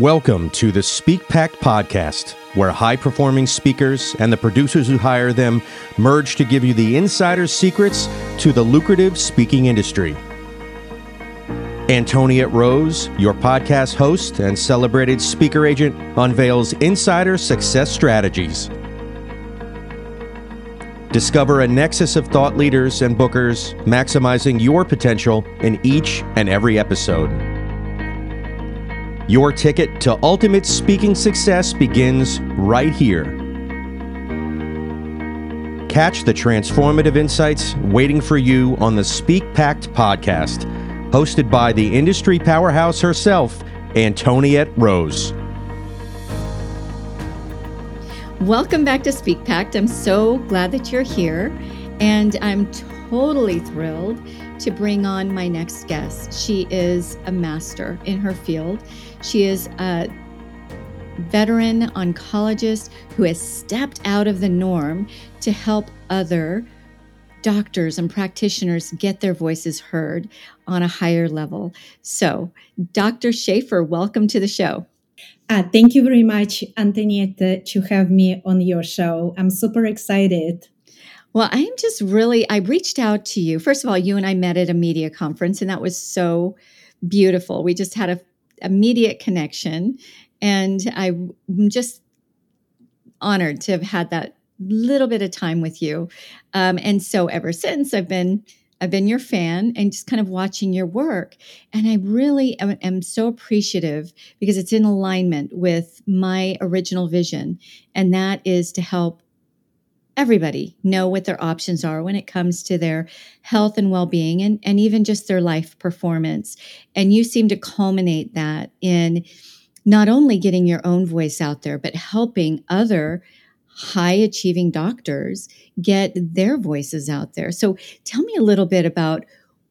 Welcome to the Speak Pact podcast, where high performing speakers and the producers who hire them merge to give you the insider secrets to the lucrative speaking industry. Antoniette Rose, your podcast host and celebrated speaker agent, unveils insider success strategies. Discover a nexus of thought leaders and bookers maximizing your potential in each and every episode. Your ticket to ultimate speaking success begins right here. Catch the transformative insights waiting for you on the Speak Pact podcast, hosted by the industry powerhouse herself, Antoniette Rose. Welcome back to Speak Pact. I'm so glad that you're here, and I'm totally thrilled to bring on my next guest. She is a master in her field. She is a veteran oncologist who has stepped out of the norm to help other doctors and practitioners get their voices heard on a higher level. So, Dr. Schaefer, welcome to the show. Uh, thank you very much, Antoniette, to have me on your show. I'm super excited. Well, I'm just really, I reached out to you. First of all, you and I met at a media conference, and that was so beautiful. We just had a immediate connection, and I'm just honored to have had that little bit of time with you. Um, and so ever since, I've been I've been your fan and just kind of watching your work. And I really am, am, so appreciative because it's in alignment with my original vision. And that is to help everybody know what their options are when it comes to their health and well being and, and even just their life performance. And you seem to culminate that in not only getting your own voice out there, but helping other high achieving doctors get their voices out there. So tell me a little bit about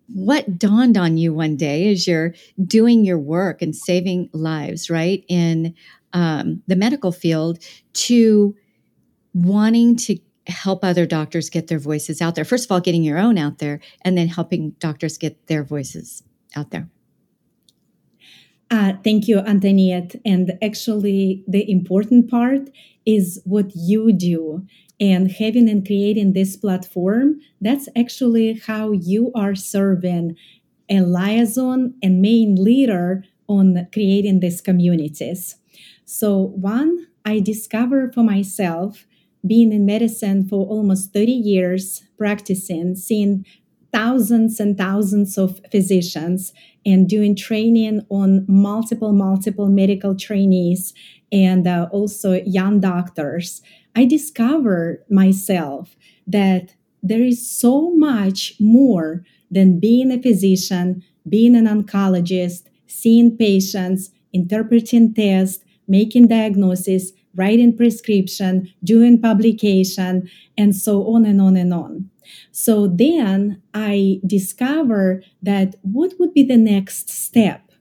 what dawned on you one day as you're doing your work and saving lives, right, in um, the medical field to wanting to help other doctors get their voices out there. First of all, getting your own out there, and then helping doctors get their voices out there. Uh, thank you, Antoniette. And actually, the important part is what you do. And having and creating this platform, that's actually how you are serving a liaison and main leader on creating these communities. So, one, I discovered for myself, being in medicine for almost 30 years, practicing, seeing thousands and thousands of physicians and doing training on multiple, multiple medical trainees and uh, also young doctors, I discovered myself that there is so much more than being a physician, being an oncologist, seeing patients, interpreting tests, making diagnosis, writing prescription, doing publication, and so on and on and on. So then I discover that what would be the next step?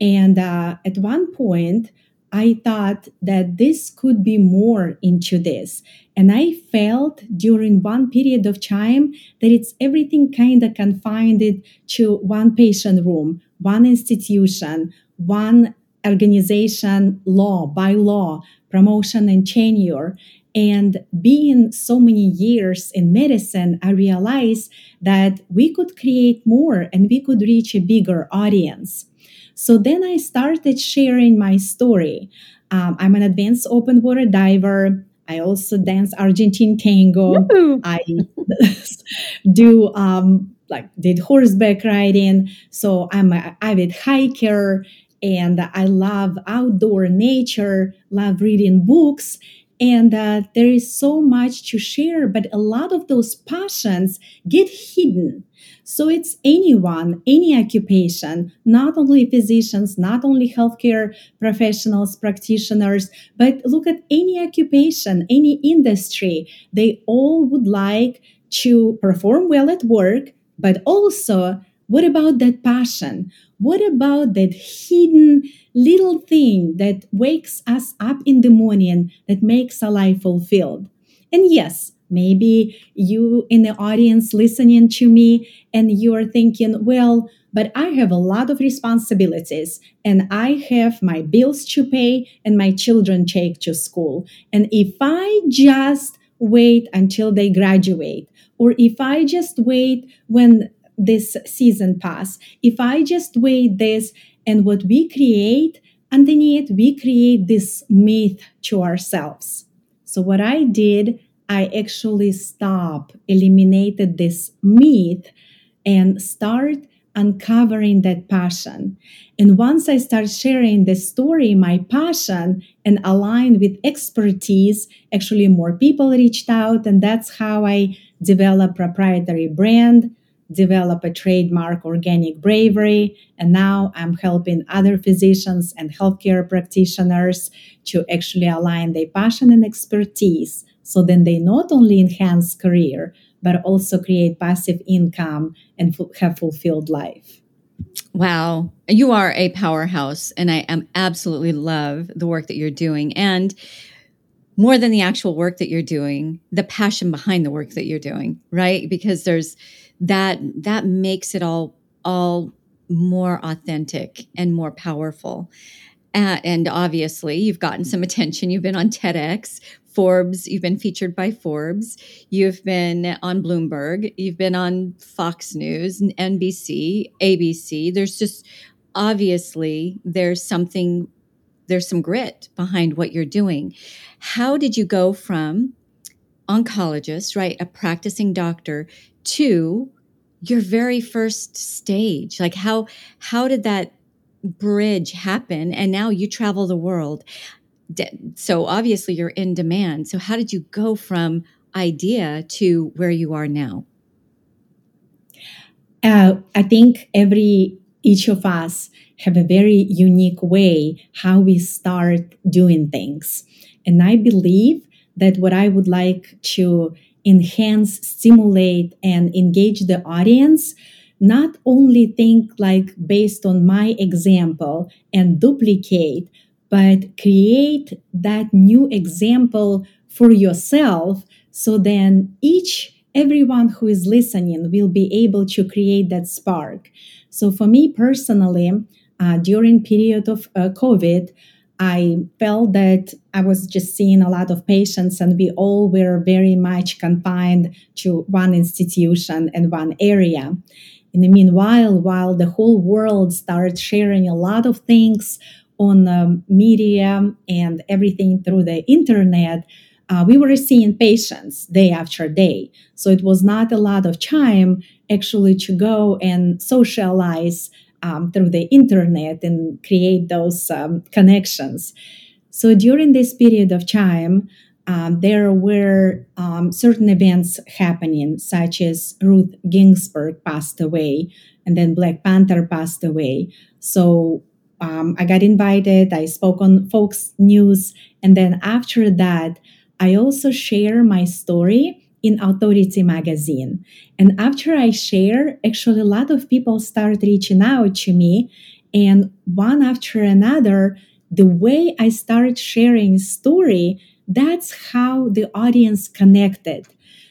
And uh, at one point, I thought that this could be more into this. And I felt during one period of time that it's everything kind of confined to one patient room, one institution, one organization, law, by law, promotion and tenure. And being so many years in medicine, I realized that we could create more and we could reach a bigger audience. So then I started sharing my story. Um, I'm an advanced open water diver. I also dance Argentine tango. Woo! I do um, like did horseback riding. So I'm an avid hiker and I love outdoor nature, love reading books. And uh, there is so much to share, but a lot of those passions get hidden. So it's anyone, any occupation, not only physicians, not only healthcare professionals, practitioners, but look at any occupation, any industry. They all would like to perform well at work, but also what about that passion? What about that hidden little thing that wakes us up in the morning that makes our life fulfilled? And yes, maybe you in the audience listening to me and you are thinking, well, but I have a lot of responsibilities and I have my bills to pay and my children take to school. And if I just wait until they graduate, or if I just wait when this season pass, if I just wait this and what we create, underneath we create this myth to ourselves. So what I did, I actually stopped, eliminated this myth and start uncovering that passion. And once I start sharing the story, my passion, and aligned with expertise, actually more people reached out. And that's how I develop proprietary brand, develop a trademark organic bravery. And now I'm helping other physicians and healthcare practitioners to actually align their passion and expertise. So then they not only enhance career, but also create passive income and have fulfilled life. Wow, you are a powerhouse, and I am absolutely love the work that you're doing, and more than the actual work that you're doing, the passion behind the work that you're doing, right? Because there's that that makes it all all more authentic and more powerful. Uh, and obviously, you've gotten some attention. You've been on TEDx, Forbes, you've been featured by Forbes, you've been on Bloomberg, you've been on Fox News, NBC, ABC. There's just obviously there's something there's some grit behind what you're doing. How did you go from oncologist, right, a practicing doctor to your very first stage? Like how how did that bridge happen and now you travel the world? so obviously you're in demand. So how did you go from idea to where you are now? Uh, I think every each of us have a very unique way how we start doing things, and I believe that what I would like to enhance, stimulate, and engage the audience not only think like based on my example and duplicate but create that new example for yourself so then each everyone who is listening will be able to create that spark. So for me personally uh, during period of uh, covid i felt that i was just seeing a lot of patients and we all were very much confined to one institution and one area in the meanwhile while the whole world started sharing a lot of things on um, media and everything through the internet, uh, we were seeing patients day after day. So it was not a lot of time actually to go and socialize um, through the internet and create those um, connections. So during this period of time, um, there were um, certain events happening, such as Ruth Ginsburg passed away, and then Black Panther passed away. So um, I got invited. I spoke on Fox News. And then after that, I also share my story in Authority magazine. And after I share, actually, a lot of people start reaching out to me. And one after another, the way I started sharing story, that's how the audience connected.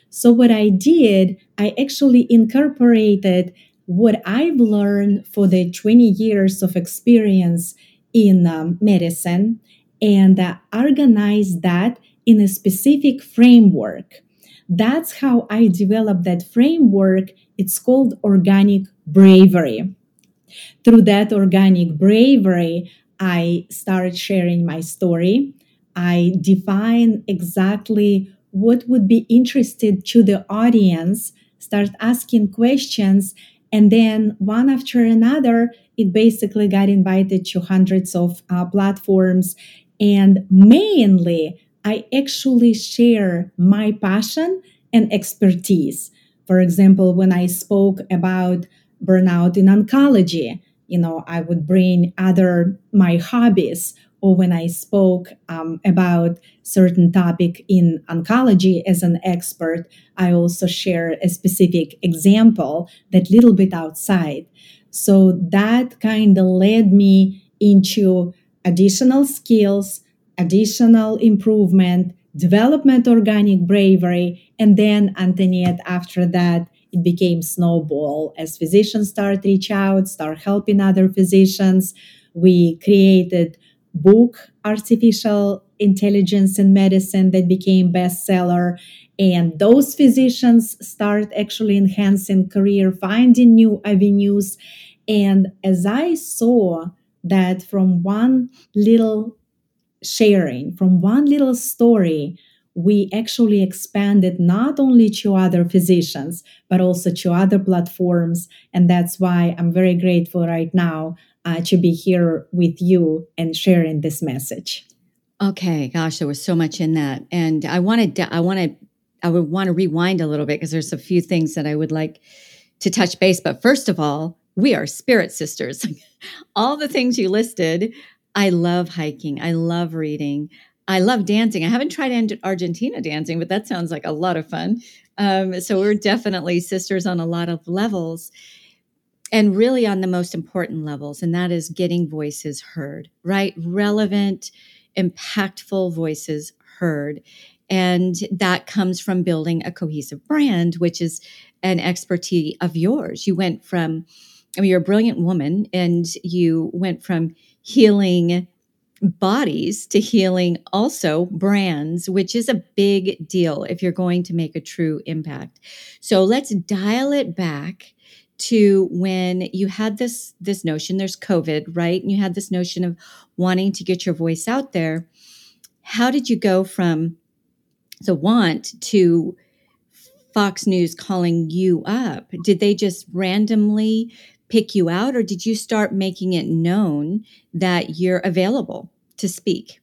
So what I did, I actually incorporated what I've learned for the 20 years of experience in um, medicine and uh, organize that in a specific framework. That's how I developed that framework. It's called organic bravery. Through that organic bravery, I started sharing my story. I define exactly what would be interested to the audience, start asking questions, and then one after another, it basically got invited to hundreds of uh, platforms. And mainly, I actually share my passion and expertise. For example, when I spoke about burnout in oncology, you know, I would bring other my hobbies or when I spoke um, about certain topic in oncology as an expert, I also share a specific example that little bit outside. So that kind of led me into additional skills, additional improvement, development organic bravery. And then Antoniette, after that, it became snowball as physicians start reach out, start helping other physicians. We created book artificial intelligence in medicine that became bestseller and those physicians start actually enhancing career finding new avenues and as i saw that from one little sharing from one little story we actually expanded not only to other physicians but also to other platforms. And that's why i'm very grateful right now uh, to be here with you and sharing this message. Okay gosh there was so much in that. And i wanted to, i want to i would want to rewind a little bit because there's a few things that i would like to touch base. But first of all we are spirit sisters. All the things you listed I love hiking. I love reading. I love dancing. I haven't tried Argentina dancing, but that sounds like a lot of fun. Um, so we're definitely sisters on a lot of levels and really on the most important levels, and that is getting voices heard, right? Relevant, impactful voices heard. And that comes from building a cohesive brand, which is an expertise of yours. You went from, I mean, you're a brilliant woman, and you went from healing bodies to healing also brands, which is a big deal if you're going to make a true impact. So let's dial it back to when you had this this notion there's covid right? And you had this notion of wanting to get your voice out there. How did you go from the want to fox news calling you up? Did they just randomly pick you out, or did you start making it known that you're available to speak?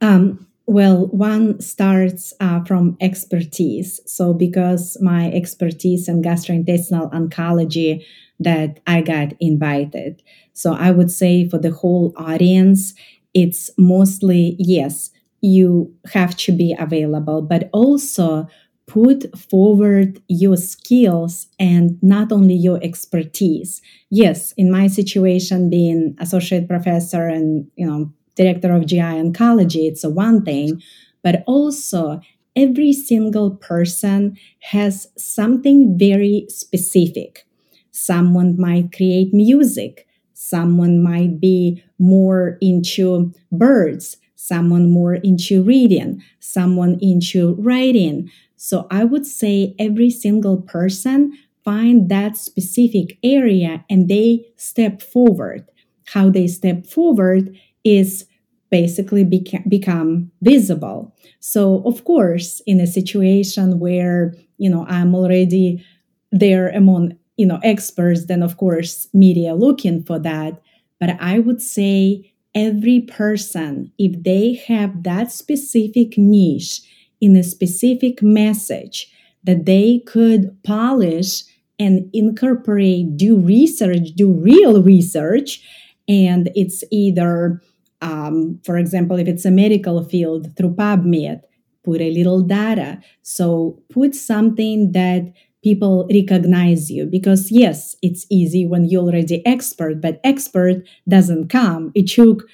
Um, well, one starts uh, from expertise. So, because my expertise in gastrointestinal oncology, that I got invited. So, I would say for the whole audience, it's mostly yes, you have to be available, but also put forward your skills and not only your expertise. Yes in my situation being associate professor and you know director of gi oncology it's a one thing but also every single person has something very specific. Someone might create music. Someone might be more into birds. Someone more into reading. Someone into writing so I would say every single person find that specific area and they step forward. How they step forward is basically beca- become visible. So of course, in a situation where, you know, I'm already there among, you know, experts, then of course media looking for that. But I would say every person, if they have that specific niche, in a specific message that they could polish and incorporate, do research, do real research. And it's either, um, for example, if it's a medical field through PubMed, put a little data. So put something that people recognize you because yes it's easy when you're already expert but expert doesn't come it took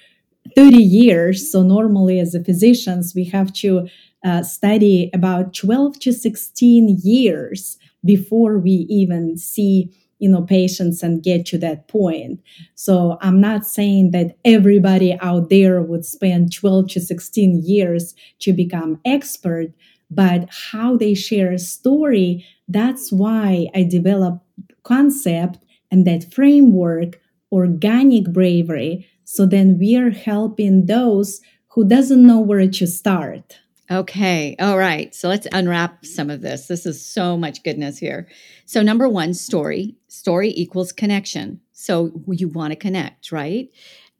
30 years so normally as a physicians we have to uh, study about 12 to 16 years before we even see you know patients and get to that point. So i'm not saying that everybody out there would spend 12 to 16 years to become expert but how they share a story that's why i developed concept and that framework organic bravery. So then we are helping those who doesn't know where to start Okay. All right. So let's unwrap some of this. This is so much goodness here. So, number one, story. Story equals connection. So, you want to connect, right?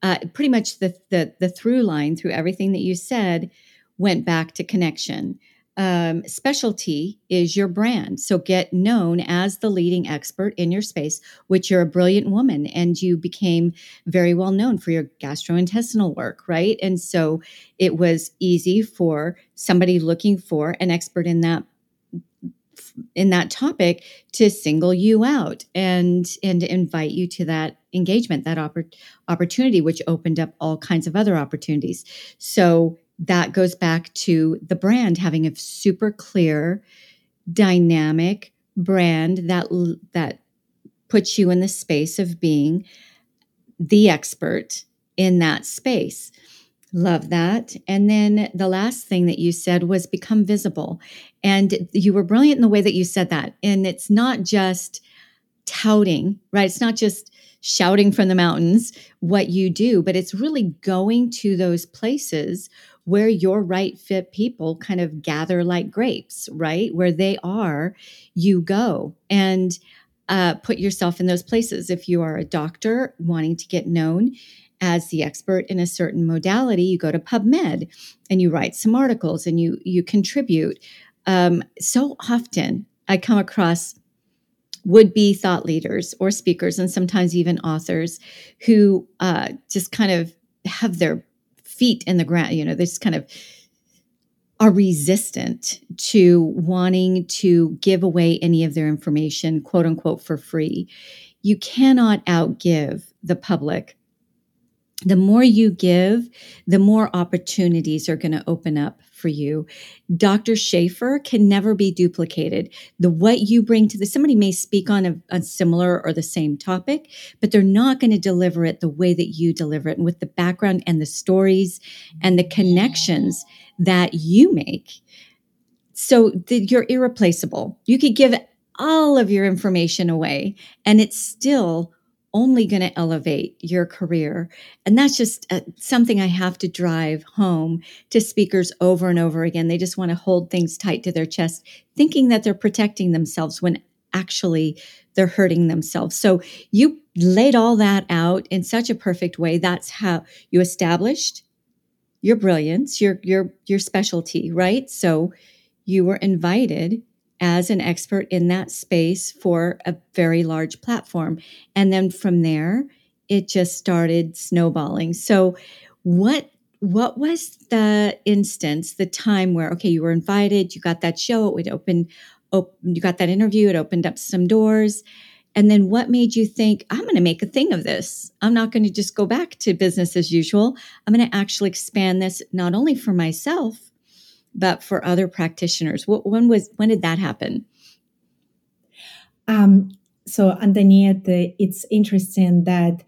Uh, pretty much the, the, the through line through everything that you said went back to connection um, specialty is your brand. So get known as the leading expert in your space, which you're a brilliant woman and you became very well known for your gastrointestinal work, right? And so it was easy for somebody looking for an expert in that in that topic to single you out and and invite you to that engagement that oppor- opportunity which opened up all kinds of other opportunities so that goes back to the brand having a super clear, dynamic brand that that puts you in the space of being the expert in that space. Love that. And then the last thing that you said was become visible. And you were brilliant in the way that you said that. And it's not just touting, right? It's not just shouting from the mountains what you do, but it's really going to those places where your right fit people kind of gather like grapes, right? Where they are, you go and uh, put yourself in those places. If you are a doctor wanting to get known, as the expert in a certain modality, you go to PubMed and you write some articles and you you contribute. Um, so often, I come across would be thought leaders or speakers and sometimes even authors who uh, just kind of have their feet in the ground. You know, just kind of are resistant to wanting to give away any of their information, quote unquote, for free. You cannot outgive the public the more you give, the more opportunities are going to open up for you. Dr. Schaefer can never be duplicated. The what you bring to the somebody may speak on a, a similar or the same topic, but they're not going to deliver it the way that you deliver it and with the background and the stories and the connections that you make. So that you're irreplaceable. You could give all of your information away and it's still only going to elevate your career. And that's just uh, something I have to drive home to speakers over and over again. They just want to hold things tight to their chest, thinking that they're protecting themselves when actually they're hurting themselves. So you laid all that out in such a perfect way. That's how you established your brilliance, your your your specialty, right? So you were invited as an expert in that space for a very large platform. And then from there, it just started snowballing. So, what what was the instance, the time where okay, you were invited, you got that show, it would open, op- you got that interview, it opened up some doors. And then what made you think, I'm going to make a thing of this? I'm not going to just go back to business as usual. I'm going to actually expand this not only for myself, but for other practitioners. When was when did that happen? Um, so, Antoniette, it's interesting that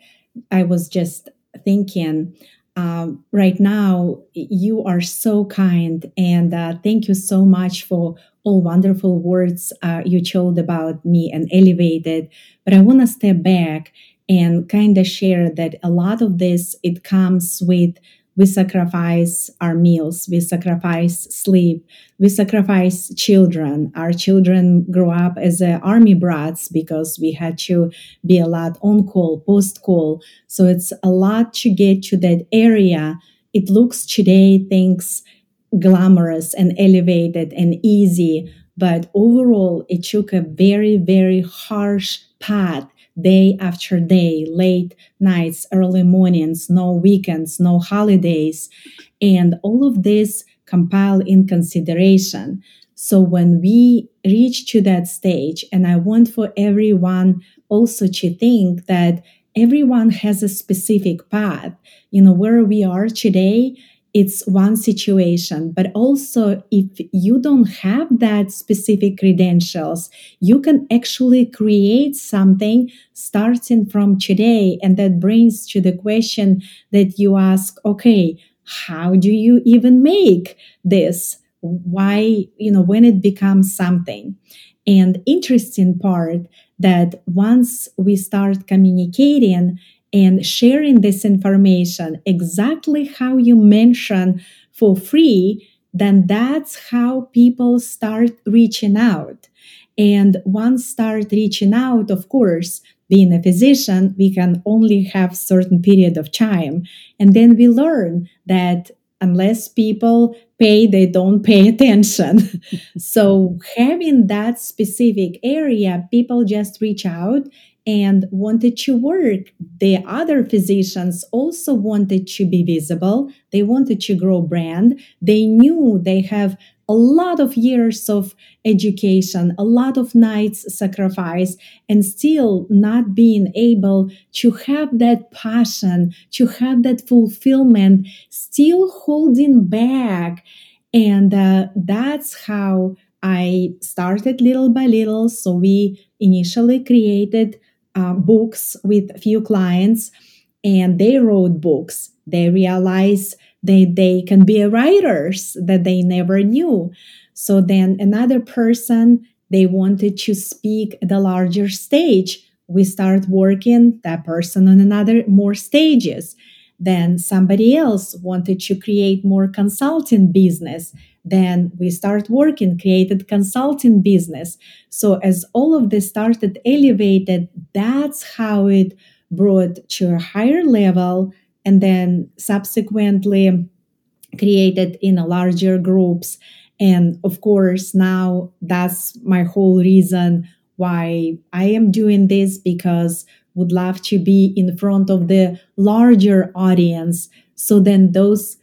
I was just thinking. Um, right now, you are so kind, and uh, thank you so much for all wonderful words uh, you told about me and elevated. But I want to step back and kind of share that a lot of this it comes with we sacrifice our meals. We sacrifice sleep. We sacrifice children. Our children grow up as uh, army brats because we had to be a lot on call post call. So it's a lot to get to that area. It looks today things glamorous and elevated and easy but overall it took a very very harsh path day after day, late nights, early mornings, no weekends, no holidays. And all of this compile in consideration. So when we reach to that stage, and I want for everyone also to think that everyone has a specific path. You know, where we are today it's one situation but also if you don't have that specific credentials you can actually create something starting from today and that brings to the question that you ask okay how do you even make this? Why you know when it becomes something? And interesting part that once we start communicating and sharing this information exactly how you mention for free, then that's how people start reaching out. And once start reaching out, of course, being a physician, we can only have certain period of time. And then we learn that unless people pay, they don't pay attention. so having that specific area, people just reach out and wanted to work. The other physicians also wanted to be visible. They wanted to grow brand. They knew they have a lot of years of education, a lot of nights sacrifice, and still not being able to have that passion, to have that fulfillment, still holding back. And uh, that's how I started little by little. So we initially created uh, books with few clients and they wrote books. They realized they they can be writers that they never knew. So then another person they wanted to speak at a larger stage. We start working that person on another more stages. Then somebody else wanted to create more consulting business then we start working created consulting business. So as all of this started elevated that's how it brought to a higher level and then subsequently created in a larger groups. And of course now that's my whole reason why i am doing this because would love to be in front of the larger audience. So then those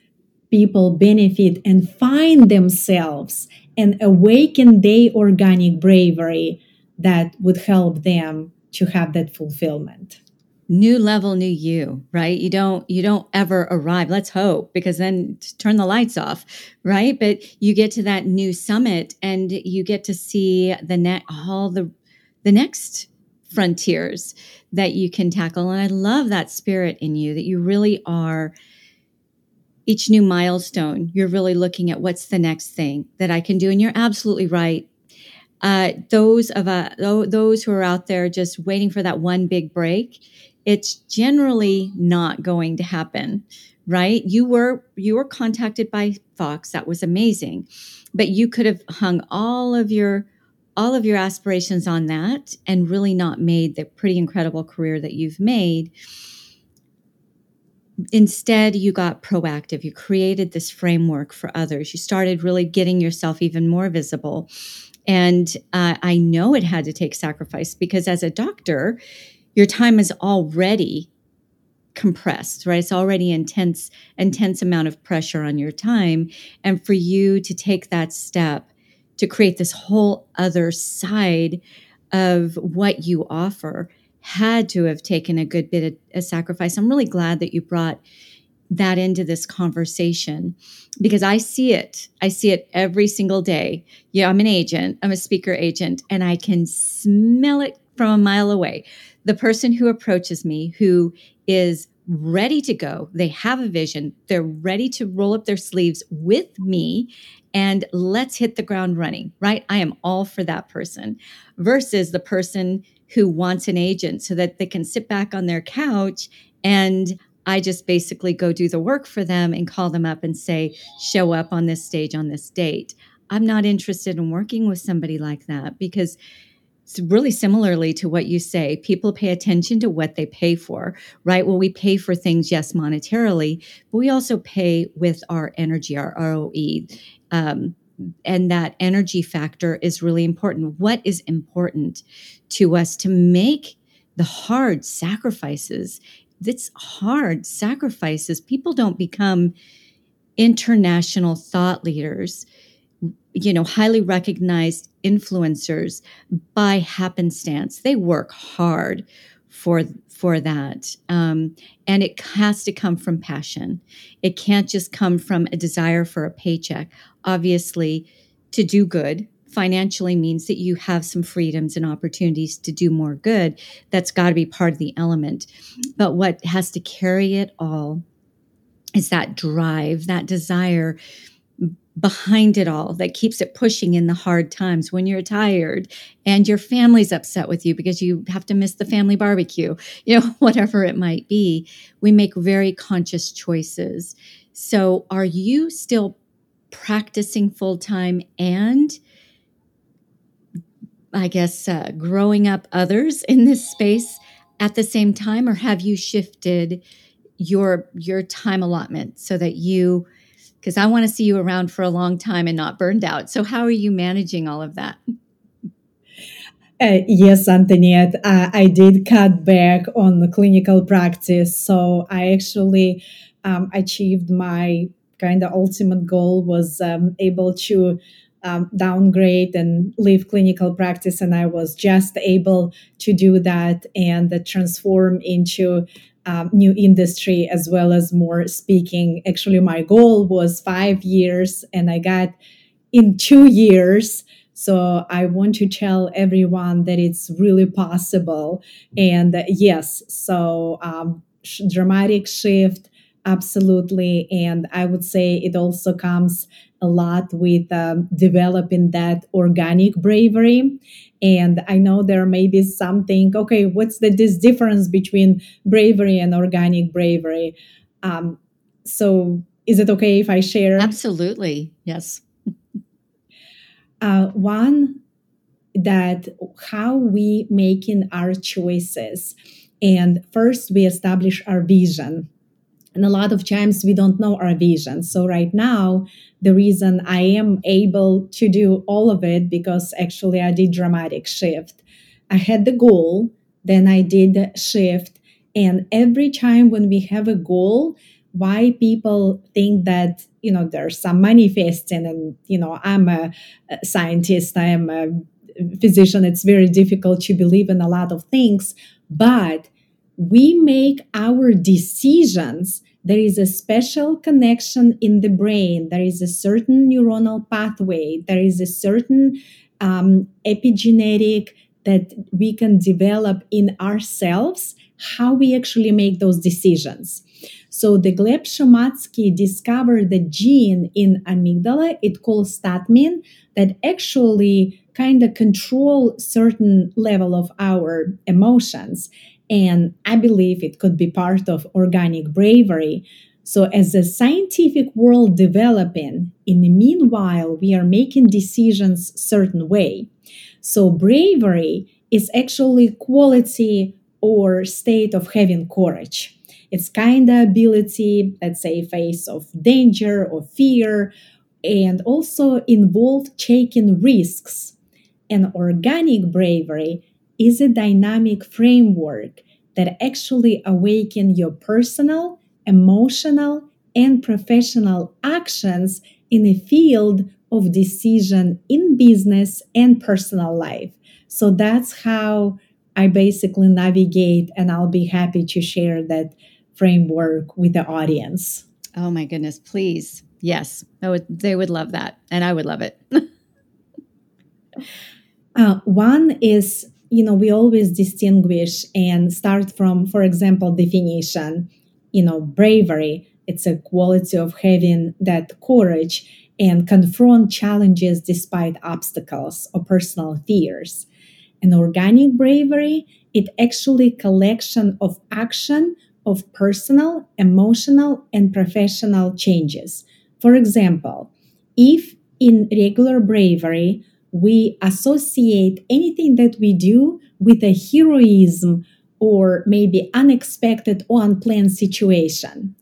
people benefit and find themselves and awaken their organic bravery that would help them to have that fulfillment. New level new you right? You don't you don't ever arrive. Let's hope because then turn the lights off right? But you get to that new summit and you get to see the net all the the next frontiers that you can tackle. And i love that spirit in you that you really are each new milestone you're really looking at what's the next thing that i can do. And you're absolutely right. Uh, those of uh, those who are out there just waiting for that one big break it's generally not going to happen right? You were you were contacted by fox. That was amazing. But you could have hung all of your all of your aspirations on that and really not made the pretty incredible career that you've made instead you got proactive. You created this framework for others. You started really getting yourself even more visible. And uh, i know it had to take sacrifice because as a doctor your time is already compressed right? It's already intense intense amount of pressure on your time. And for you to take that step to create this whole other side of what you offer had to have taken a good bit of a sacrifice i'm really glad that you brought that into this conversation because I see it. I see it every single day. Yeah, I'm an agent, I'm a speaker agent, and I can smell it from a mile away the person who approaches me who is ready to go, they have a vision, they're ready to roll up their sleeves with me and let's hit the ground running, right? I am all for that person versus the person who wants an agent so that they can sit back on their couch and I just basically go do the work for them and call them up and say, show up on this stage on this date. I'm not interested in working with somebody like that because really similarly to what you say, people pay attention to what they pay for, right? Well, we pay for things, yes, monetarily, but we also pay with our energy, our ROE. Um, and that energy factor is really important. What is important to us to make the hard sacrifices? It's hard sacrifices. People don't become international thought leaders you know highly recognized influencers by happenstance. They work hard for for that. Um, and it has to come from passion. It can't just come from a desire for a paycheck. Obviously to do good financially means that you have some freedoms and opportunities to do more good. That's got to be part of the element. But what has to carry it all is that drive that desire behind it all that keeps it pushing in the hard times when you're tired and your family's upset with you because you have to miss the family barbecue, you know, whatever it might be. We make very conscious choices. So, are you still practicing full time and I guess uh, growing up others in this space at the same time, or have you shifted your your time allotment so that you because I want to see you around for a long time and not burned out. So, how are you managing all of that? Uh, yes, Antoniette, uh, I did cut back on the clinical practice. So, I actually um, achieved my kind of ultimate goal was um, able to um, downgrade and leave clinical practice and i was just able to do that and uh, transform into um, new industry as well as more speaking actually my goal was five years and i got in two years so I want to tell everyone that it's really possible. And yes, so um, sh- dramatic shift, absolutely. And I would say it also comes a lot with um, developing that organic bravery. And I know there may be something, okay, what's the this difference between bravery and organic bravery? Um, so is it okay if I share? Absolutely. Yes. Uh, one that how we making our choices and first we establish our vision and a lot of times we don't know our vision. So right now the reason i am able to do all of it because actually i did dramatic shift. I had the goal then i did shift. And every time when we have a goal why people think that you know there's some manifesting and you know i'm a, scientist i am a physician it's very difficult to believe in a lot of things. But we make our decisions. There is a special connection in the brain. There is a certain neuronal pathway. There is a certain um, epigenetic that we can develop in ourselves how we actually make those decisions. So the Gleb Shumyatsky discovered the gene in amygdala, it called stathmin, that actually kind of control certain level of our emotions. And I believe it could be part of organic bravery. So as the scientific world developing, in the meanwhile, we are making decisions certain way. So bravery is actually quality or state of having courage. It's kind of ability, let's say, face of danger or fear, and also involve taking risks. And organic bravery is a dynamic framework that actually awaken your personal, emotional, and professional actions in a field of decision in business and personal life. So that's how I basically navigate, and I'll be happy to share that framework with the audience. Oh my goodness, please. Yes, would, they would love that. And I would love it. uh, one is, you know, we always distinguish and start from, for example, definition, you know, bravery. It's a quality of having that courage and confront challenges despite obstacles or personal fears. And organic bravery, it actually collection of action of personal, emotional, and professional changes. For example, if in regular bravery we associate anything that we do with a heroism or maybe unexpected or unplanned situation.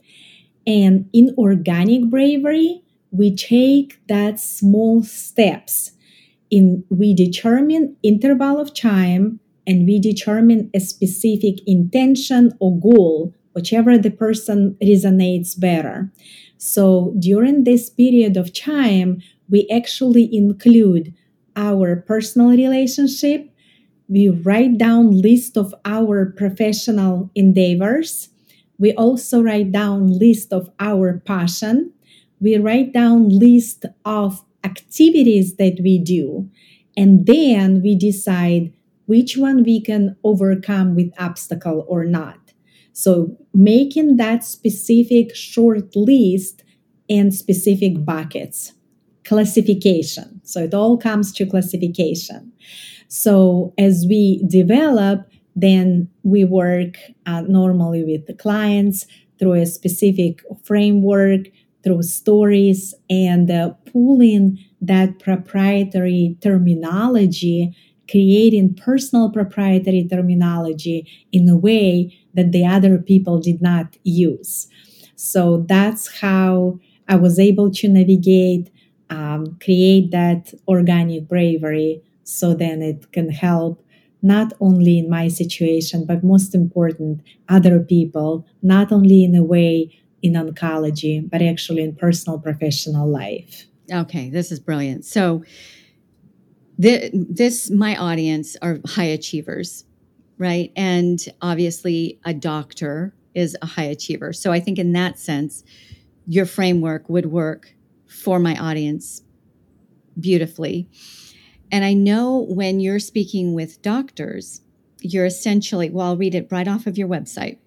And in organic bravery, we take that small steps in we determine interval of time and we determine a specific intention or goal, whichever the person resonates better. So during this period of time, we actually include our personal relationship. We write down list of our professional endeavors. We also write down list of our passion. We write down list of activities that we do. And then we decide which one we can overcome with obstacle or not. So making that specific short list and specific buckets. Classification. So it all comes to classification. So as we develop, then we work uh, normally with the clients through a specific framework, through stories, and uh, pulling that proprietary terminology creating personal proprietary terminology in a way that the other people did not use. So that's how I was able to navigate, um, create that organic bravery so then it can help not only in my situation, but most important, other people, not only in a way in oncology, but actually in personal professional life. Okay, this is brilliant. So, this my audience are high achievers, right? And obviously, a doctor is a high achiever. So, I think in that sense, your framework would work for my audience beautifully. And I know when you're speaking with doctors, you're essentially, well, I'll read it right off of your website.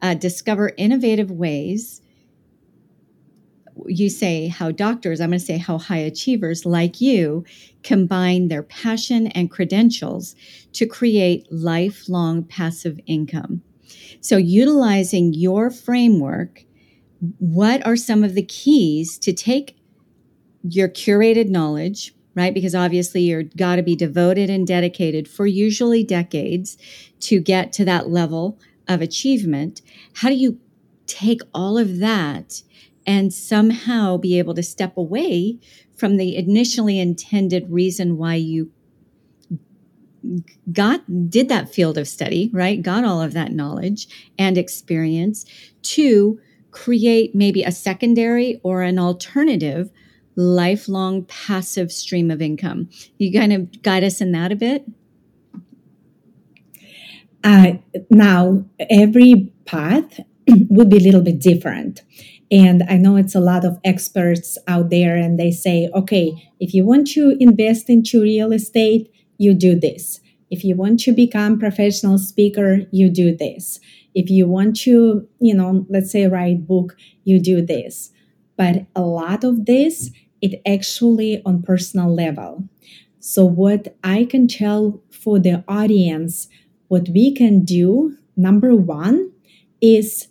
Uh, discover innovative ways. You say how doctors, I'm going to say how high achievers like you combine their passion and credentials to create lifelong passive income. So, utilizing your framework, what are some of the keys to take your curated knowledge, right? Because obviously you're got to be devoted and dedicated for usually decades to get to that level of achievement. How do you take all of that and somehow be able to step away from the initially intended reason why you got did that field of study, right? Got all of that knowledge and experience to create maybe a secondary or an alternative lifelong passive stream of income. You kind of guide us in that a bit? Uh, now, every path would be a little bit different. And I know it's a lot of experts out there, and they say, okay, if you want to invest into real estate, you do this. If you want to become professional speaker, you do this. If you want to, you know, let's say write book, you do this. But a lot of this it actually on personal level. So what I can tell for the audience, what we can do, number one, is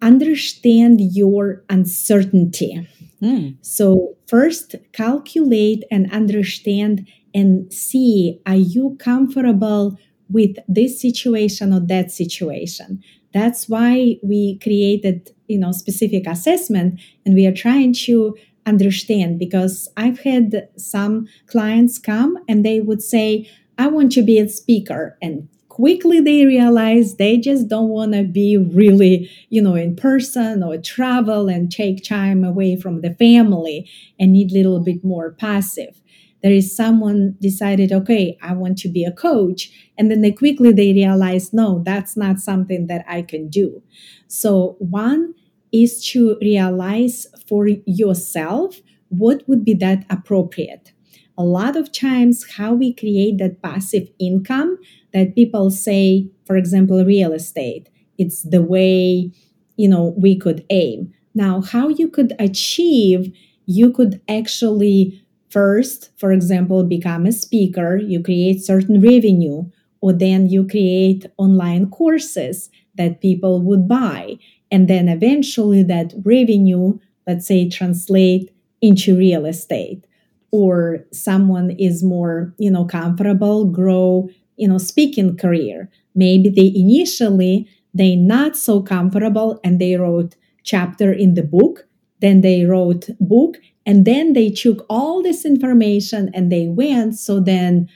understand your uncertainty. Mm. So first calculate and understand and see are you comfortable with this situation or that situation that's why we created you know specific assessment and we are trying to understand because I've had some clients come and they would say, I want to be a speaker. And quickly they realize they just don't want to be really, you know, in person or travel and take time away from the family and need a little bit more passive. There is someone decided, okay, I want to be a coach. And then they quickly they realize, no, that's not something that I can do. So one, is to realize for yourself what would be that appropriate. A lot of times, how we create that passive income that people say, for example, real estate, it's the way you know we could aim. Now, how you could achieve, you could actually first, for example, become a speaker, you create certain revenue, or then you create online courses that people would buy and then eventually that revenue let's say translate into real estate or someone is more you know comfortable grow you know speaking career. Maybe they initially they not so comfortable and they wrote chapter in the book then they wrote book and then they took all this information and they went so then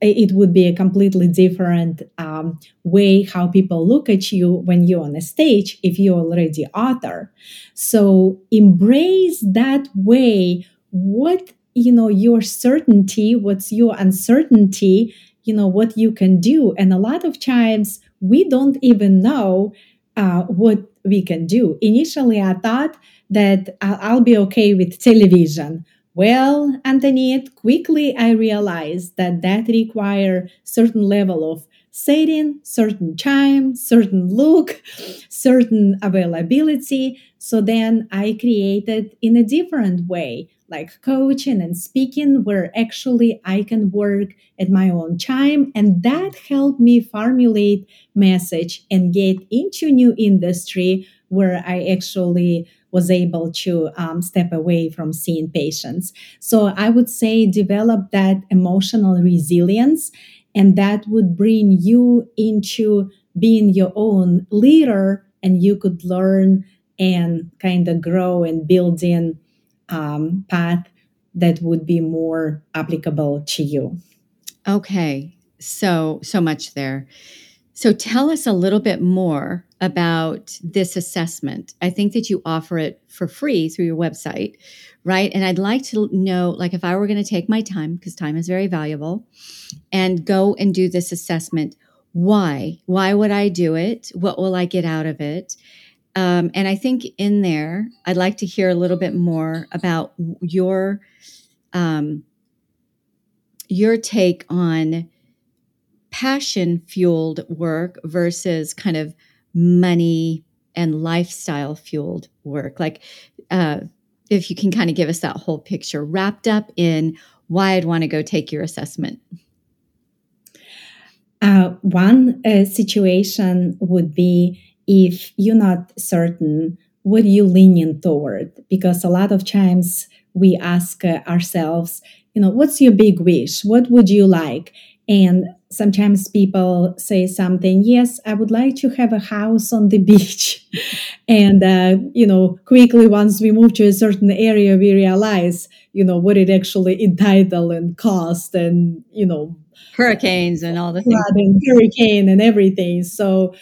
it would be a completely different um, way how people look at you when you're on a stage if you're already author. So embrace that way. What you know your certainty what's your uncertainty you know what you can do. And a lot of times we don't even know uh, what we can do. Initially i thought that i'll be okay with television well, Antoniette, quickly I realized that that require certain level of setting, certain time, certain look, certain availability. So then I created in a different way, like coaching and speaking, where actually I can work at my own time. And that helped me formulate message and get into new industry where I actually was able to um, step away from seeing patients. So I would say develop that emotional resilience, and that would bring you into being your own leader, and you could learn and kind of grow and build in um, path that would be more applicable to you. Okay, so so much there. So tell us a little bit more about this assessment. I think that you offer it for free through your website, right? And I'd like to know like if I were going to take my time because time is very valuable and go and do this assessment, why? Why would I do it? What will I get out of it? Um, and I think in there, I'd like to hear a little bit more about your um, your take on passion fueled work versus kind of money and lifestyle fueled work. Like, uh, if you can kind of give us that whole picture wrapped up in why I'd want to go take your assessment. Uh, one uh, situation would be if you're not certain what you leaning toward, because a lot of times we ask uh, ourselves, you know, what's your big wish? What would you like? And sometimes people say something, yes, I would like to have a house on the beach. and, uh, you know, quickly once we move to a certain area, we realize, you know, what it actually entitle and cost and, you know, hurricanes and all the things. And hurricane and everything. So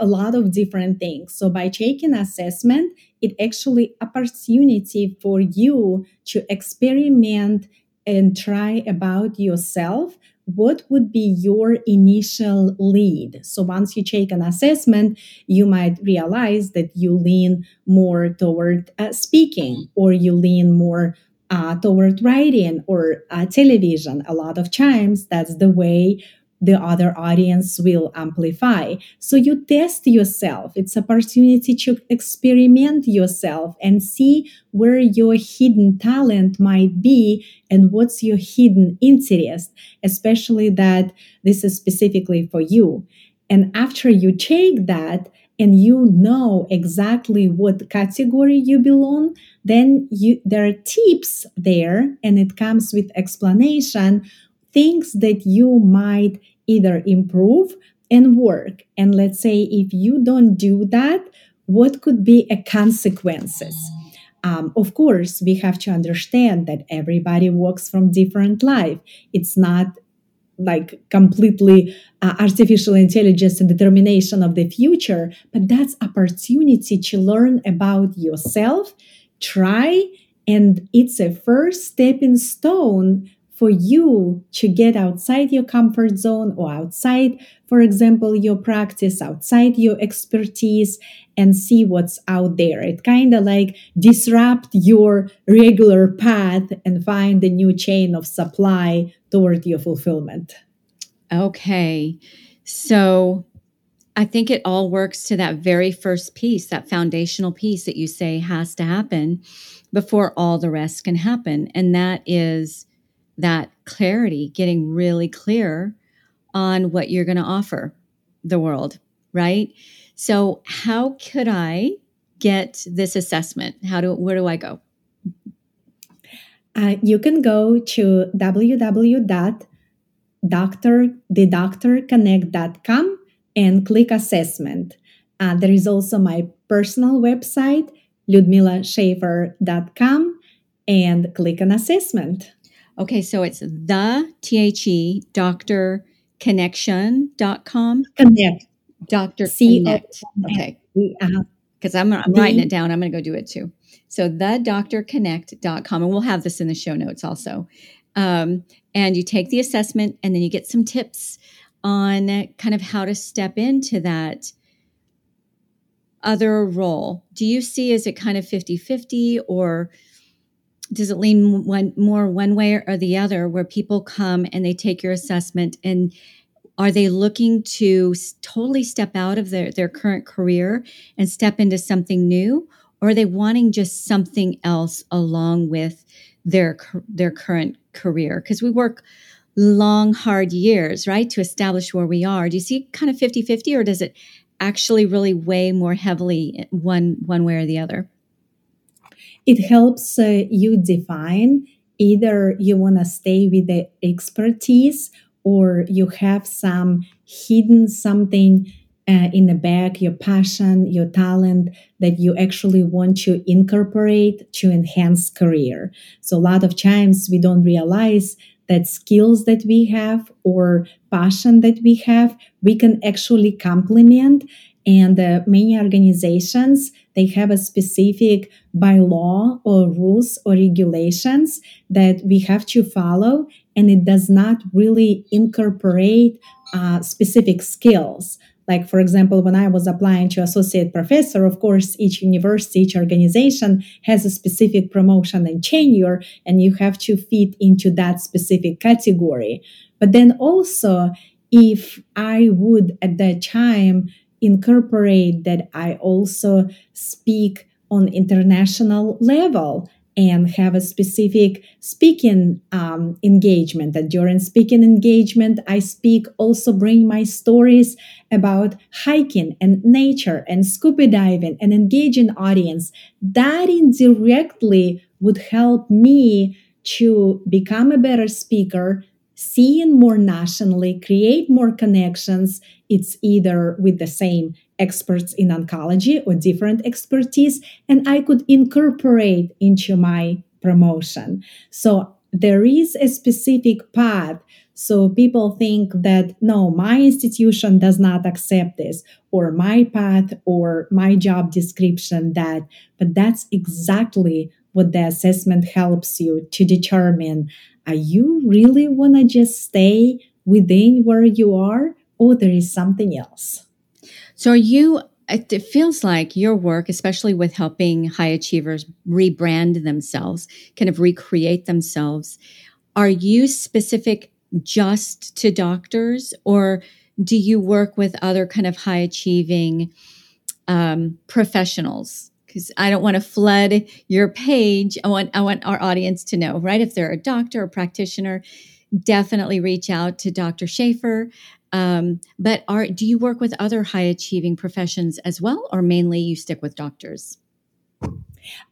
a lot of different things. So by taking assessment, it actually opportunity for you to experiment and try about yourself what would be your initial lead? So once you take an assessment you might realize that you lean more toward uh, speaking or you lean more uh, toward writing or uh, television. A lot of times that's the way the other audience will amplify. So you test yourself. It's an opportunity to experiment yourself and see where your hidden talent might be and what's your hidden interest, especially that this is specifically for you. And after you take that, and you know exactly what category you belong then you there are tips there and it comes with explanation things that you might either improve and work. And let's say if you don't do that, what could be a consequences? Um, of course, we have to understand that everybody works from different life. It's not like completely uh, artificial intelligence and determination of the future, but that's opportunity to learn about yourself, try, and it's a first stepping stone for you to get outside your comfort zone or outside, for example, your practice, outside your expertise, and see what's out there. It kind of like disrupt your regular path and find a new chain of supply toward your fulfillment. Okay. So I think it all works to that very first piece, that foundational piece that you say has to happen before all the rest can happen. And that is that clarity, getting really clear on what you're going to offer the world, right? So, how could I get this assessment? How do where do I go? Uh, you can go to www.doctorthedoctorconnect.com and click assessment. Uh, there is also my personal website, ludmilaschaefer.com, and click on assessment. Okay, so it's the T H E doctor connection.com. Connect. Doctor Connect. Okay. Because I'm, I'm writing it down. I'm going to go do it too. So the doctorconnect.com. And we'll have this in the show notes also. Um, and you take the assessment and then you get some tips on kind of how to step into that other role. Do you see is it kind of 50 50 or does it lean one more one way or the other where people come and they take your assessment? And are they looking to totally step out of their, their current career and step into something new? Or are they wanting just something else along with their their current career? Because we work long hard years right to establish where we are. Do you see kind of 50-50 or does it actually really weigh more heavily eh, one one way or the other it helps uh, you define either you want to stay with the expertise or you have some hidden something uh, in the back, your passion, your talent that you actually want to incorporate to enhance career. So a lot of times we don't realize that skills that we have or passion that we have, we can actually complement. And uh, many organizations, they have a specific by law or rules or regulations that we have to follow. And it does not really incorporate uh, specific skills. Like, for example, when I was applying to associate professor, of course, each university, each organization has a specific promotion and tenure, and you have to fit into that specific category. But then also, if I would at that time incorporate that I also speak on international level and have a specific speaking um, engagement. That during speaking engagement i speak also bring my stories about hiking and nature and scuba diving and engaging audience. That indirectly would help me to become a better speaker seeing more nationally create more connections it's either with the same experts in oncology or different expertise, and I could incorporate into my promotion. So there is a specific path. So people think that no, my institution does not accept this, or my path, or my job description that, but that's exactly what the assessment helps you to determine are you really want to just stay within where you are or there is something else so, are you, it feels like your work, especially with helping high achievers rebrand themselves, kind of recreate themselves, are you specific just to doctors or do you work with other kind of high achieving um, professionals? Because I don't want to flood your page. I want I want our audience to know, right? If they're a doctor or practitioner, definitely reach out to Dr. Schaefer. Um, but are do you work with other high achieving professions as well, or mainly you stick with doctors?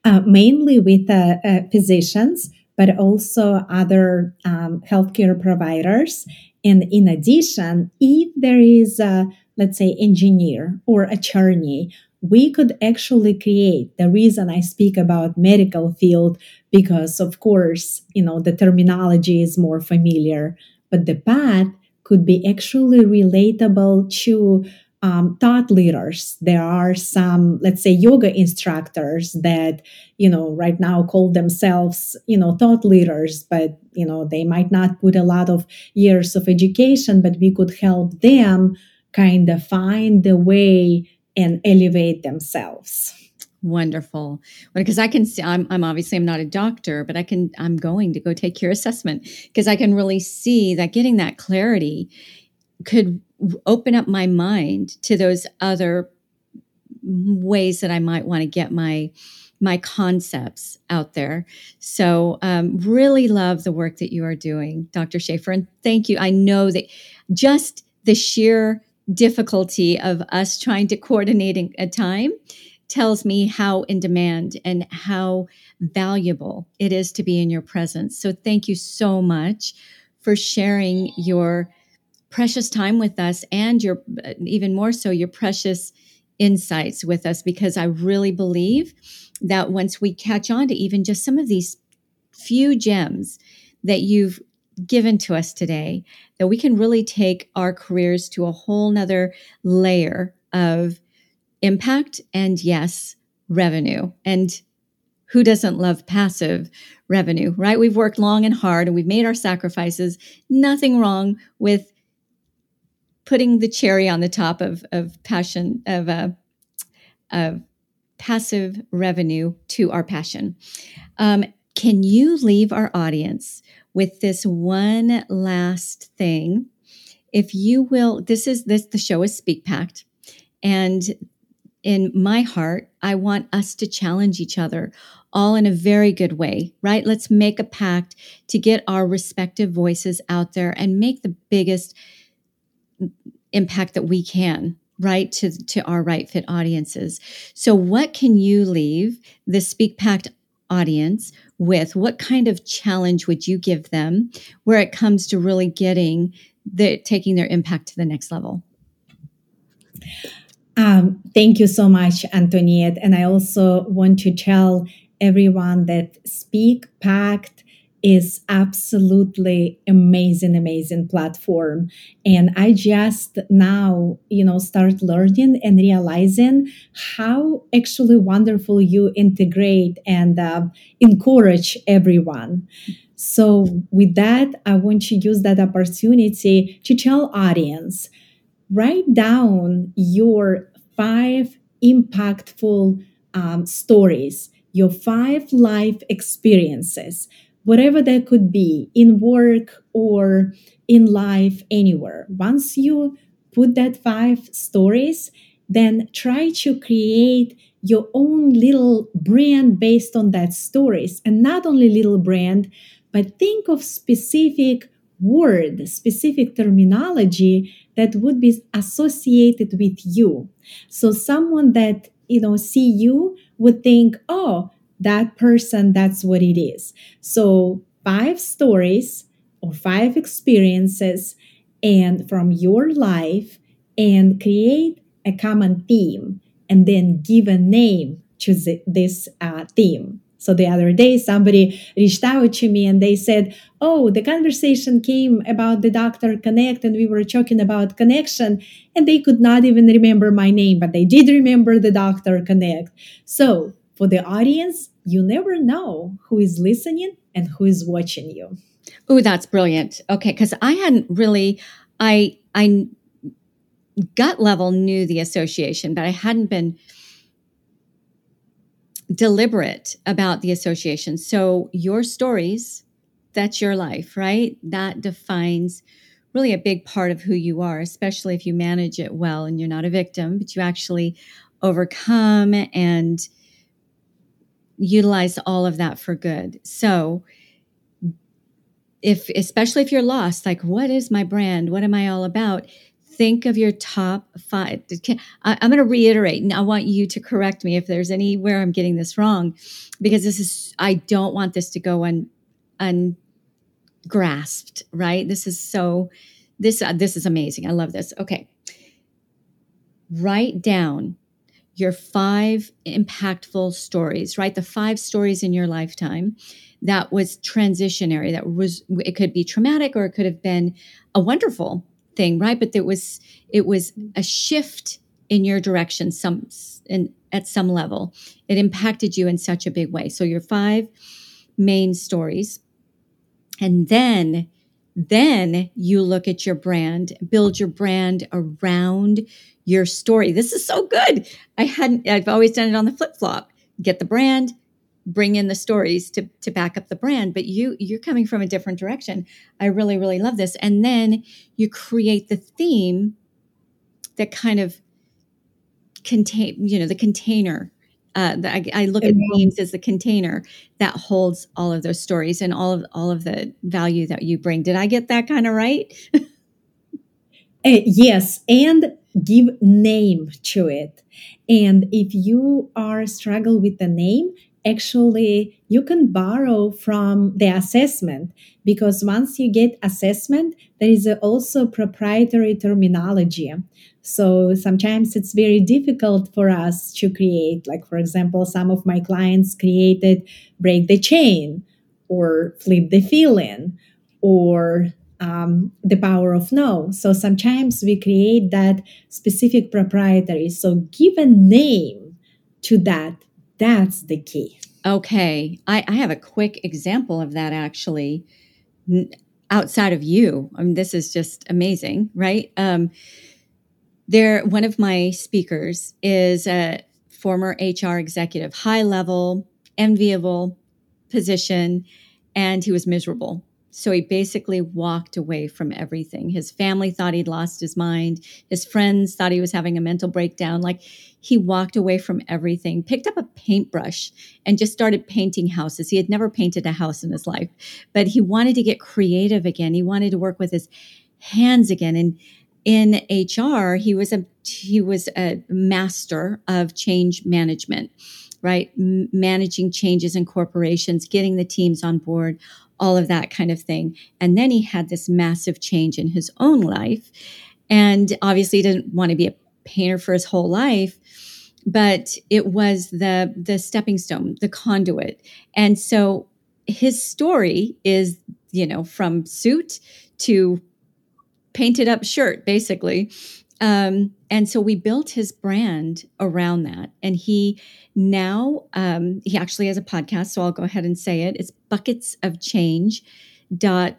Uh, mainly with uh, uh, physicians, but also other um, healthcare providers. And in addition, if there is a, let's say, engineer or attorney, we could actually create the reason I speak about medical field because, of course, you know, the terminology is more familiar, but the path could be actually relatable to um, thought leaders. There are some, let's say, yoga instructors that, you know, right now call themselves, you know, thought leaders, but, you know, they might not put a lot of years of education, but we could help them kind of find the way and elevate themselves. Wonderful. Because I can see, I'm, I'm obviously I'm not a doctor, but I can, I'm going to go take your assessment because I can really see that getting that clarity could open up my mind to those other ways that I might want to get my my concepts out there. So, um, really love the work that you are doing, Dr. Schaefer, and thank you. I know that just the sheer difficulty of us trying to coordinate a time tells me how in demand and how valuable it is to be in your presence. So thank you so much for sharing your precious time with us and your uh, even more so your precious insights with us because I really believe that once we catch on to even just some of these few gems that you've given to us today that we can really take our careers to a whole nother layer of impact and yes, revenue. And who doesn't love passive revenue, right? We've worked long and hard and we've made our sacrifices. Nothing wrong with putting the cherry on the top of, of passion, of, uh, of passive revenue to our passion. Um, can you leave our audience with this one last thing? If you will, this is this the show is Speak Pact, and in my heart, I want us to challenge each other all in a very good way, right? Let's make a pact to get our respective voices out there and make the biggest impact that we can right to to our right fit audiences so what can you leave the speak pact audience with what kind of challenge would you give them where it comes to really getting the taking their impact to the next level um, thank you so much, Antoniette. And I also want to tell everyone that Speak Pact is absolutely amazing amazing platform. And i just now you know start learning and realizing how actually wonderful you integrate and uh, encourage everyone. So with that i want to use that opportunity to tell audience write down your five impactful um, stories your five life experiences whatever that could be in work or in life anywhere. Once you put that five stories, then try to create your own little brand based on that stories and not only little brand but think of specific word specific terminology that would be associated with you so someone that you know see you would think oh that person, that's what it is. So, five stories or five experiences and from your life and create a common theme and then give a name to this uh, theme. So the other day, somebody reached out to me and they said, Oh, the conversation came about the Doctor Connect, and we were talking about connection. And they could not even remember my name, but they did remember the Doctor Connect. So for the audience, you never know who is listening and who is watching you. Oh, that's brilliant. Okay, because I hadn't really, I, I gut level knew the association, but I hadn't been deliberate about the association. So your stories, that's your life, right? That defines really a big part of who you are, especially if you manage it well and you're not a victim, but you actually overcome and utilize all of that for good. So, if especially if you're lost, like what is my brand? What am I all about? Think of your top five. I'm going to reiterate, and I want you to correct me if there's anywhere I'm getting this wrong, because this is I don't want this to go un ungrasped. Right? This is so. This uh, this is amazing. I love this. Okay. Write down your five impactful stories, right? The five stories in your lifetime that was transitionary, that was, it could be traumatic or it could have been a wonderful thing, right? But it was, it was a shift in your direction some, in, at some level. It impacted you in such a big way. So your five main stories. And then then you look at your brand, build your brand around your story. This is so good. I hadn't, I've always done it on the flip flop. Get the brand, bring in the stories to, to back up the brand, but you, you're coming from a different direction. I really, really love this. And then you create the theme that kind of contain, you know, the container uh, the, I, I, look at themes as the container that holds all of those stories and all of all of the value that you bring. Did I get that kind of right? uh, yes, and give name to it. And if you are struggle with the name, actually you can borrow from the assessment because once you get assessment, there is also proprietary terminology. So sometimes it's very difficult for us to create. Like, for example, some of my clients created break the chain or flip the feeling or um, the power of no. So sometimes we create that specific proprietary. So give a name to that. That's the key. Okay. I, I have a quick example of that actually outside of you. I mean, this is just amazing, right? Um, there, one of my speakers is a former HR executive, high level, enviable position, and he was miserable. So he basically walked away from everything. His family thought he'd lost his mind. His friends thought he was having a mental breakdown. Like he walked away from everything, picked up a paintbrush and just started painting houses. He had never painted a house in his life, but he wanted to get creative again. He wanted to work with his hands again. And in HR, he was a he was a master of change management, right? M- managing changes in corporations, getting the teams on board, all of that kind of thing. And then he had this massive change in his own life, and obviously he didn't want to be a painter for his whole life but it was the the stepping stone the conduit and so his story is, you know, from suit to painted up shirt, basically. Um, and so we built his brand around that. And he now, um, he actually has a podcast. So I'll go ahead and say it. It's buckets of change dot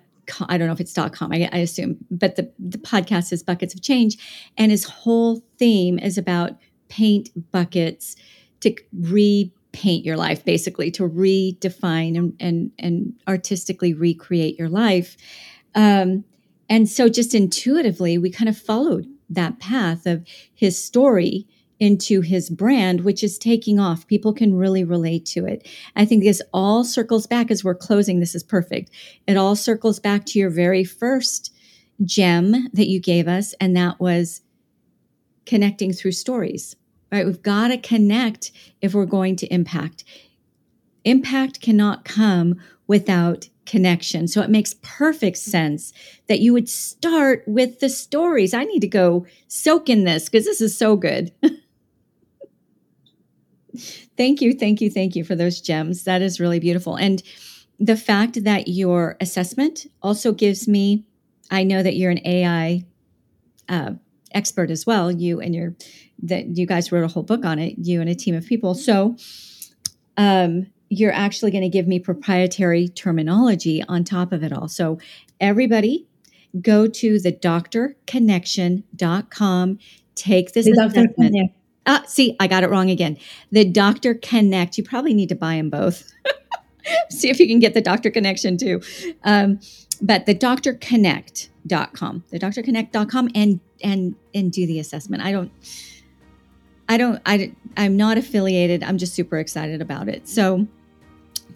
I don't know if it's dot com, I, I, assume, but the, the podcast is Buckets of Change. And his whole theme is about paint buckets to repaint your life, basically, to redefine and, and, and artistically recreate your life. Um, and so just intuitively, we kind of followed that path of his story into his brand, which is taking off. People can really relate to it. I think this all circles back as we're closing. This is perfect. It all circles back to your very first gem that you gave us, and that was connecting through stories, right? We've got to connect if we're going to impact. Impact cannot come without connection. So it makes perfect sense that you would start with the stories. I need to go soak in this because this is so good. thank you, thank you, thank you for those gems. That is really beautiful. And the fact that your assessment also gives me, I know that you're an AI uh, expert as well. You and your that you guys wrote a whole book on it. You and a team of people. So, um, you're actually going to give me proprietary terminology on top of it all. So, everybody, go to the drconnection.com, take this the assessment. Uh, see, I got it wrong again. The Doctor Connect, you probably need to buy them both. see if you can get the Doctor Connection too. Um, but the drconnect.com, the drconnect.com and and and do the assessment. I don't I don't I I'm not affiliated. I'm just super excited about it. So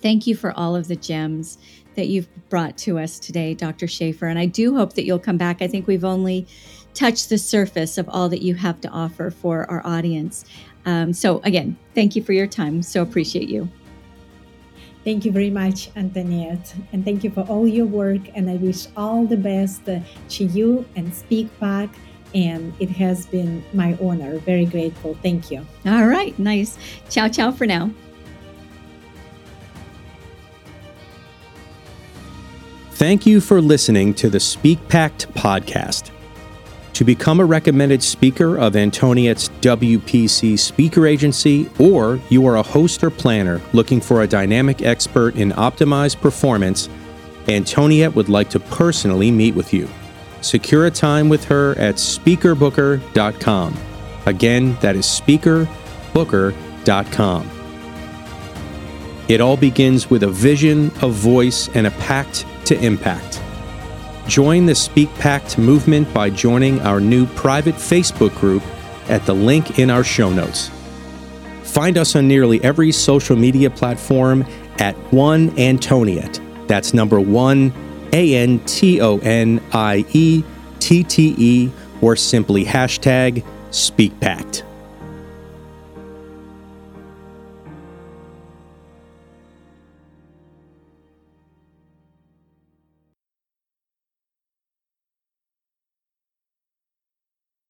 Thank you for all of the gems that you've brought to us today, Dr. Schaefer. And I do hope that you'll come back. I think we've only touched the surface of all that you have to offer for our audience. Um, so, again, thank you for your time. So appreciate you. Thank you very much, Antoniette. And thank you for all your work. And I wish all the best to you and SpeakPact. And it has been my honor. Very grateful. Thank you. All right. Nice. Ciao, ciao for now. Thank you for listening to the SpeakPact podcast. To become a recommended speaker of Antoniette's WPC speaker agency, or you are a host or planner looking for a dynamic expert in optimized performance, Antoniette would like to personally meet with you. Secure a time with her at speakerbooker.com. Again, that is speakerbooker.com. It all begins with a vision, a voice, and a pact to impact. Join the SpeakPact movement by joining our new private Facebook group at the link in our show notes. Find us on nearly every social media platform at One Antoniette. That's number one, A N T O N I E T T E, or simply hashtag SpeakPact.